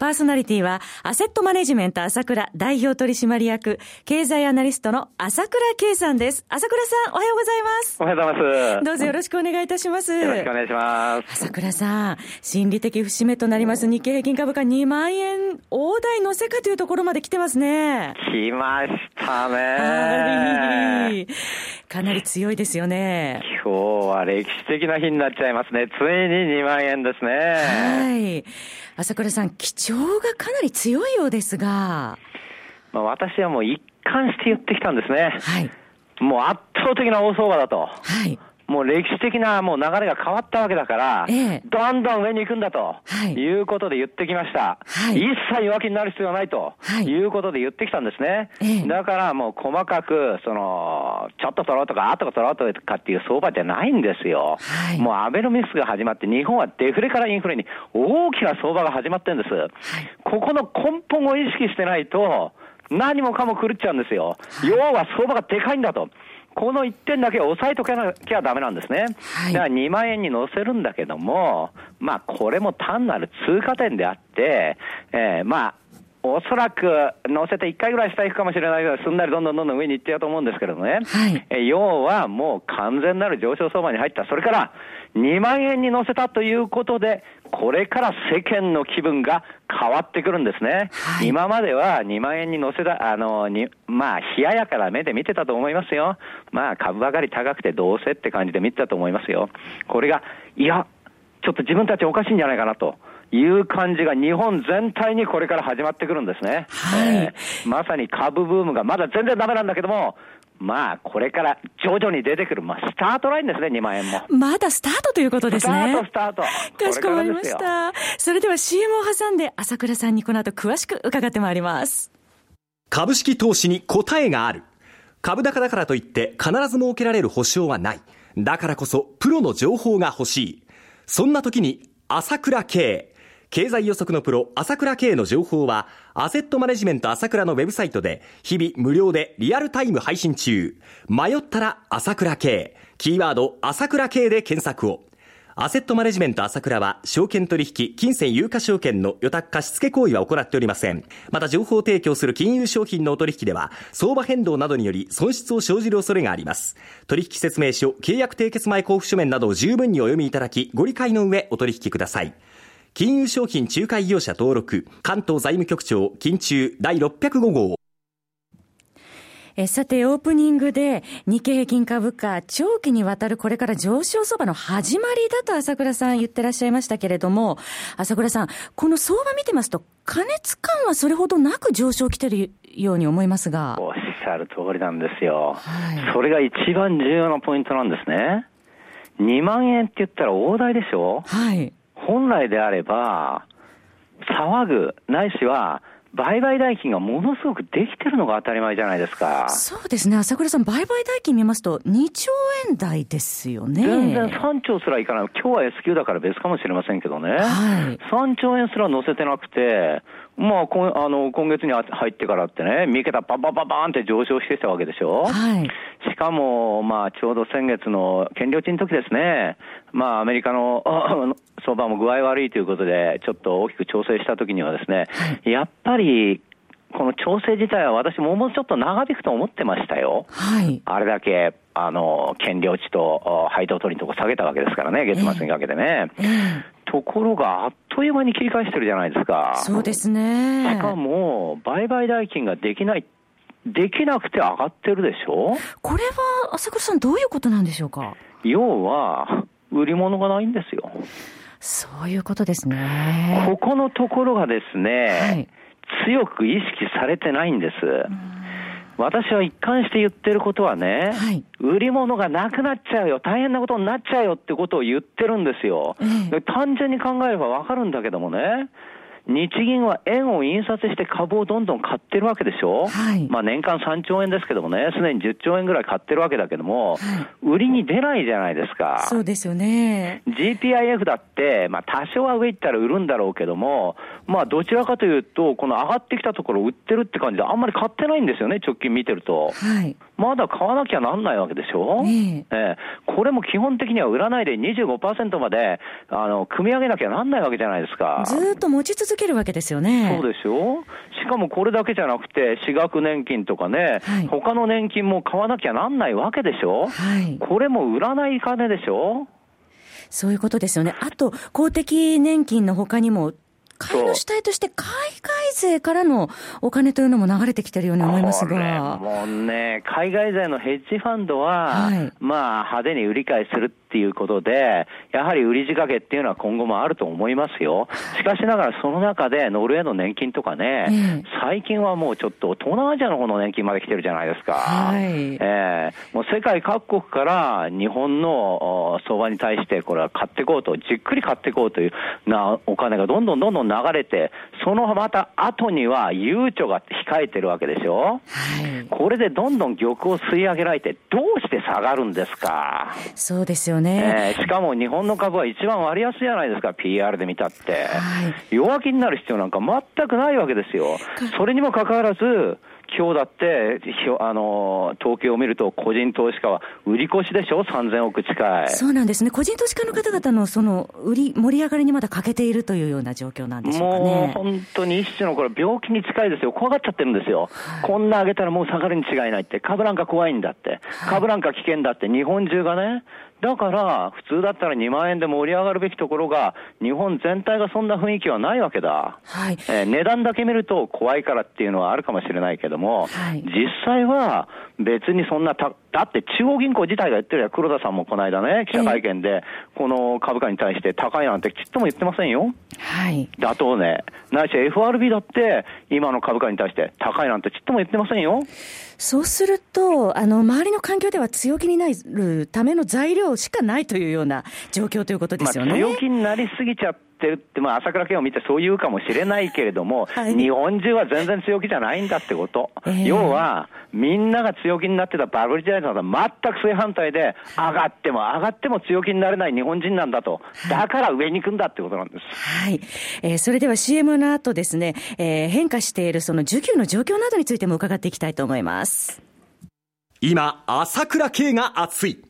パーソナリティは、アセットマネジメント朝倉代表取締役、経済アナリストの朝倉圭さんです。朝倉さん、おはようございます。おはようございます。どうぞよろしくお願いいたします。よろしくお願いします。朝倉さん、心理的節目となります日経平均株価2万円大台乗せかというところまで来てますね。来ましたね。はい。かなり強いですよね。今日は歴史的な日になっちゃいますね。ついに2万円ですね。はい。朝倉さん、基調がかなり強いようですが。まあ、私はもう一貫して言ってきたんですね。はい。もう圧倒的な大相場だと。はい。もう歴史的なもう流れが変わったわけだから、ええ、どんどん上に行くんだと、はい、いうことで言ってきました。はい、一切弱気になる必要はないと、はい、いうことで言ってきたんですね。え、だからもう細かく、その、ちょっと取ろうとか、あとか取ろうとかっていう相場じゃないんですよ。はい、もうアベノミスが始まって、日本はデフレからインフレに大きな相場が始まってるんです。はい、ここの根本を意識してないと、何もかも狂っちゃうんですよ。要は相場がでかいんだと。この1点だけ押さえとけなきゃだめなんですね。はい、だから2万円に乗せるんだけども、まあ、これも単なる通過点であって、えー、まあ、おそらく乗せて1回ぐらい下行くかもしれないけど、すんなりどんどんどんどん上に行ってやると思うんですけどね、はい、え要はもう完全なる上昇相場に入った、それから2万円に乗せたということで、これから世間の気分が変わってくるんですね。はい、今までは2万円に乗せた、あの、にまあ、冷ややかな目で見てたと思いますよ。まあ、株上がり高くてどうせって感じで見てたと思いますよ。これが、いや、ちょっと自分たちおかしいんじゃないかなと。いう感じが日本全体にこれから始まってくるんですね。はい、えー、まさに株ブームがまだ全然ダメなんだけども、まあ、これから徐々に出てくる、まあ、スタートラインですね、2万円も。まだスタートということですね。スタート、スタート。かしこまりました。それでは CM を挟んで、朝倉さんにこの後詳しく伺ってまいります。株式投資に答えがある。株高だからといって必ず設けられる保証はない。だからこそ、プロの情報が欲しい。そんな時に、朝倉慶。経済予測のプロ、朝倉慶の情報は、アセットマネジメント朝倉のウェブサイトで、日々無料でリアルタイム配信中。迷ったら朝倉慶。キーワード、朝倉慶で検索を。アセットマネジメント朝倉は、証券取引、金銭有価証券の予託貸付行為は行っておりません。また、情報提供する金融商品のお取引では、相場変動などにより損失を生じる恐れがあります。取引説明書、契約締結前交付書面などを十分にお読みいただき、ご理解の上お取引ください。金融商品仲介業者登録関東財務局長金中第605号えさて、オープニングで日経平均株価、長期にわたるこれから上昇相場の始まりだと朝倉さん言ってらっしゃいましたけれども、朝倉さん、この相場見てますと、過熱感はそれほどなく上昇来てるように思いますが。おっしゃる通りなんですよ。はい、それが一番重要なポイントなんですね。2万円って言ったら大台でしょはい。本来であれば、騒ぐ、ないしは、売買代金がものすごくできてるのが当たり前じゃないですか。そうですね。朝倉さん、売買代金見ますと、2兆円台ですよね。全然3兆すらいかない。今日は S q だから別かもしれませんけどね。はい、3兆円すら乗せてなくて、まあ、こあの今月に入ってからってね、3桁パンパンパンパンって上昇してきたわけでしょ。はい、しかも、まあ、ちょうど先月の権利賃の時ですね、まあ、アメリカの相場も具合悪いということで、ちょっと大きく調整した時にはですね、はい、やっぱり、この調整自体は私ももうちょっと長引くと思ってましたよ。はい。あれだけ、あの、権利値と配当取りのとこ下げたわけですからね、月末にかけてね。えーえーところが、あっという間に切り返してるじゃないですか。そうですね。しかも、売買代金ができない、できなくて上がってるでしょ？これは、朝倉さん、どういうことなんでしょうか？要は、売り物がないんですよ。そういうことですね。ここのところがですね、はい、強く意識されてないんです。私は一貫して言ってることはね、はい、売り物がなくなっちゃうよ、大変なことになっちゃうよってことを言ってるんですよ。え単純に考えればわかるんだけどもね、日銀は円を印刷して株をどんどん買ってるわけでしょ、はい、まあ年間3兆円ですけどもね、すでに10兆円ぐらい買ってるわけだけども、はい、売りに出ないじゃないですか。そうですよね。GPIF だって、まあ多少は上行ったら売るんだろうけども、まあどちらかというと、この上がってきたところ売ってるって感じで、あんまり買ってないんですよね、直近見てると。はい。まだ買わなきゃなんないわけでしょ、ね、えー、これも基本的には売らないで25%まであの組み上げなきゃなんないわけじゃないですか。ずっと持ち続けるわけですよね。そうですよ。しかもこれだけじゃなくて、私学年金とかね、はい、他の年金も買わなきゃなんないわけでしょ、はい、これも売らない金でしょ？そういうことですよね。あと、公的年金の他にも、買いの主体として海外税からのお金というのも流れてきてるように思いますが。もうね、海外税のヘッジファンドは、はい、まあ派手に売り買いするっていうことで、やはり売り仕掛けっていうのは今後もあると思いますよ。しかしながらその中でノルウェーの年金とかね、うん、最近はもうちょっと東南アジアの方の年金まで来てるじゃないですか。はい、えー、もう世界各国から日本の相場に対してこれは買っていこうと、じっくり買っていこうというなお金がどんどんどんどん流れて、そのまた後には悠長が控えてるわけでしょ。はい、これでどんどん玉を吸い上げられて、どうして下がるんですか？そうですよね、えー、しかも日本の株は一番割安じゃないですか、PR で見たって、はい、弱気になる必要なんか全くないわけですよ。それにもかかわらず、今日だって、あの、統計を見ると、個人投資家は売り越しでしょ、3000億近い。そうなんですね。個人投資家の方々の、その、売り、盛り上がりにまだ欠けているというような状況なんでしょうかね。もう本当に一種のこれ、病気に近いですよ。怖がっちゃってるんですよ。はい、こんな上げたらもう下がるに違いないって。株なんか怖いんだって。株なんか危険だって。日本中がね、だから、普通だったら2万円で盛り上がるべきところが、日本全体がそんな雰囲気はないわけだ。はい。えー、値段だけ見ると怖いからっていうのはあるかもしれないけども、はい、実際は別にそんなた、だって中央銀行自体が言ってるや黒田さんもこの間ね、記者会見で、この株価に対して高いなんてちっとも言ってませんよ。はい。妥当ね。ないし FRB だって、今の株価に対して高いなんてちっとも言ってませんよ。そうすると、あの、周りの環境では強気になるための材料しかないというような状況ということですよね。まあ、強気になりすぎちゃってるって、まあ、朝倉慶を見てそう言うかもしれないけれども、はい、日本中は全然強気じゃないんだってこと。えー、要は、みんなが強気になってたバブル時代のは全く正反対で、上がっても上がっても強気になれない日本人なんだと。だから上に行くんだってことなんです。はい。えー、それでは CM の後ですね、えー、変化しているその需給の状況などについても伺っていきたいと思います。今、朝倉慶が熱い。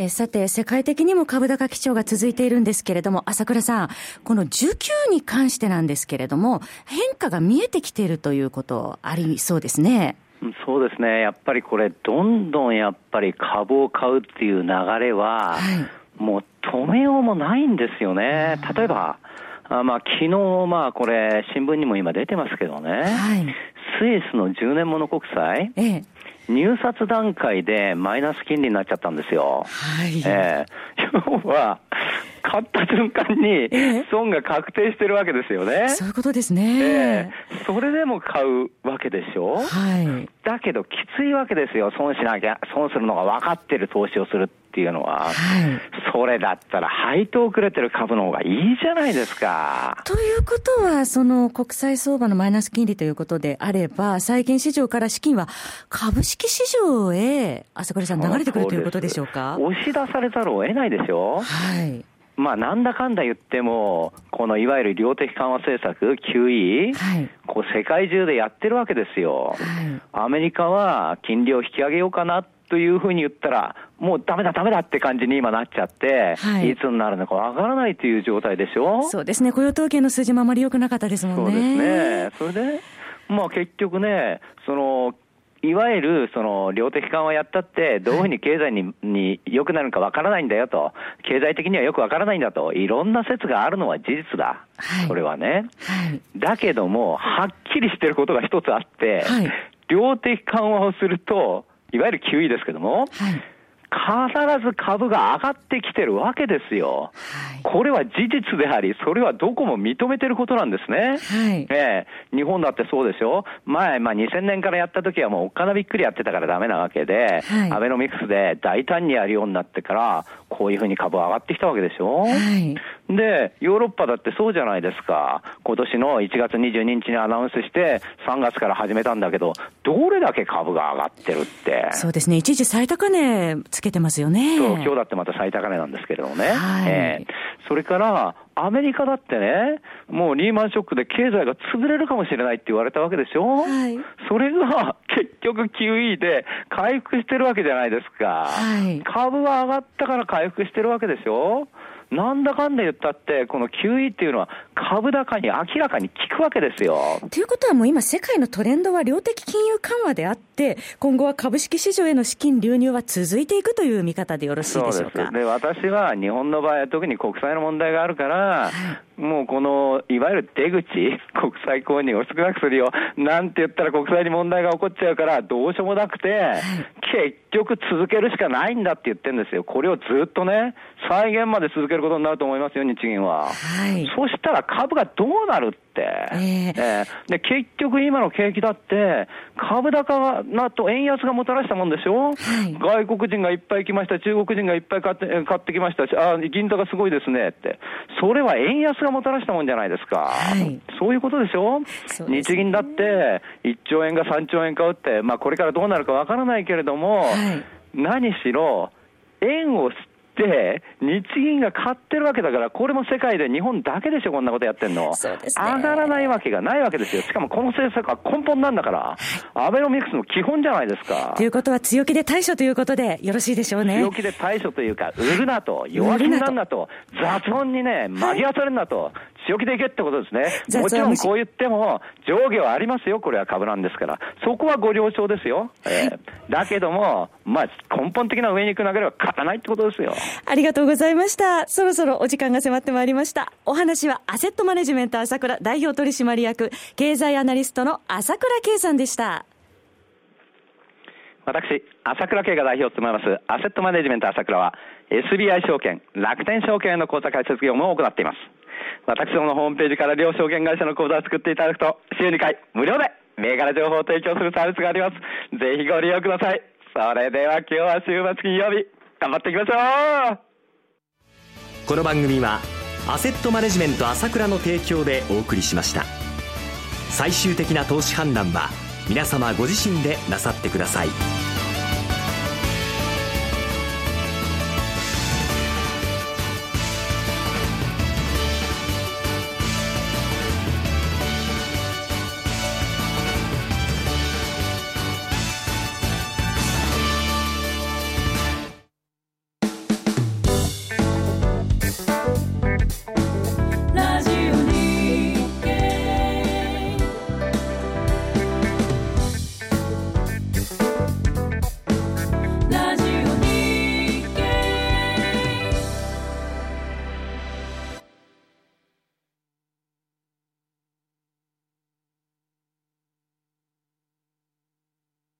えさて、世界的にも株高基調が続いているんですけれども、朝倉さん、この需給に関してなんですけれども、変化が見えてきているということありそうですね。そうですね。やっぱりこれ、どんどんやっぱり株を買うっていう流れは、はい、もう止めようもないんですよね。例えば、あまあ、昨日、まあ、これ、新聞にも今出てますけどね、はい、スイスの10年物国債、ええ、入札段階でマイナス金利になっちゃったんですよ。はい。えー、要は、買った瞬間に損が確定してるわけですよね。そういうことですね。えー、それでも買うわけでしょ？はい。だけどきついわけですよ。損しなきゃ、損するのが分かってる投資をするっていうのは。はい。それだったら配当くれてる株の方がいいじゃないですか。ということは、その国際相場のマイナス金利ということであれば、債券市場から資金は株式市場へ、朝倉さん流れてくるということでしょうか？押し出されざるを得ないでしょ？はい。まあ、なんだかんだ言っても、このいわゆる量的緩和政策、QE、はい、こう世界中でやってるわけですよ、はい、アメリカは金利を引き上げようかなっというふうに言ったら、もうダメだダメだって感じに今なっちゃって、はい、いつになるのかわからないという状態でしょ？そうですね、雇用統計の数字もあまり良くなかったですもんね。そうですね。それで、まあ結局ね、その、いわゆるその量的緩和やったって、どういうふうに経済にに良くなるかわからないんだよと、経済的にはよくわからないんだと、いろんな説があるのは事実だ、はい、それはね、はい。だけども、はっきりしてることが一つあって、はい、量的緩和をすると、いわゆる QE ですけども、はい必ず株が上がってきてるわけですよ。はい、これは事実であり、それはどこも認めてることなんですね。はい、えー、日本だってそうでしょ前、まあ、2000年からやった時はもうおっかなびっくりやってたからダメなわけで、はい、アベノミクスで大胆にやるようになってから、こういうふうに株上がってきたわけでしょ、はい、で、ヨーロッパだってそうじゃないですか。今年の1月22日にアナウンスして、3月から始めたんだけど、どれだけ株が上がってるって。そうですね。一時最高値つけてますよね。そう、今日だってまた最高値なんですけれどもね。はい、えー、それから、アメリカだってね、もうリーマンショックで経済が潰れるかもしれないって言われたわけでしょ、はい、それが結局 QE で回復してるわけじゃないですか。はい、株は上がったから回復してるわけでしょなんだかんだ言ったって、この QE っていうのは株高に明らかに効くわけですよ。ということはもう今世界のトレンドは量的金融緩和であって、今後は株式市場への資金流入は続いていくという見方でよろしいでしょうか？で私は日本の場合は特に国債の問題があるから、はい、もうこの、いわゆる出口、国債購入を少なくするよ。なんて言ったら国債に問題が起こっちゃうから、どうしようもなくて、はい、結局続けるしかないんだって言ってるんですよ。これをずっとね、再現まで続けることになると思いますよ、日銀は。はい。そしたら株がどうなるって、えー、えー、で、結局今の景気だって、株高なと円安がもたらしたもんでしょ、はい、外国人がいっぱい来ました、中国人がいっぱい買って買ってきました、あ銀座がすごいですねって。それは円安がもたらしたもんじゃないですか。はい、そういうことでしょ？日銀だって1兆円が3兆円買うって、まあこれからどうなるかわからないけれども、はい、何しろ、円をで、日銀が買ってるわけだから、これも世界で日本だけでしょ、こんなことやってんの。そうですね、上がらないわけがないわけですよ。しかもこの政策は根本なんだから、アベノミクスの基本じゃないですか。ということは強気で対処ということでよろしいでしょうね。強気で対処というか、売るなと、弱気になるなと、雑音にね、紛らわされるなと、強気でいけってことですね。もちろんこう言っても、上下はありますよ、これは株なんですから。そこはご了承ですよ。えー、だけども、まあ、根本的な上に行く流れは勝たないってことですよ。ありがとうございました。そろそろお時間が迫ってまいりました。お話はアセットマネジメント朝倉代表取締役、経済アナリストの朝倉圭さんでした。私、朝倉慶が代表を務めます、アセットマネジメント朝倉は、SBI 証券、楽天証券への口座開設業務を行っています。私どものホームページから両証券会社の口座を作っていただくと、週2回無料で銘柄情報を提供するサービスがあります。ぜひご利用ください。それでは今日は週末金曜日、頑張っていきましょうこの番組は、アセットマネジメント朝倉の提供でお送りしました。最終的な投資判断は、皆様ご自身でなさってください。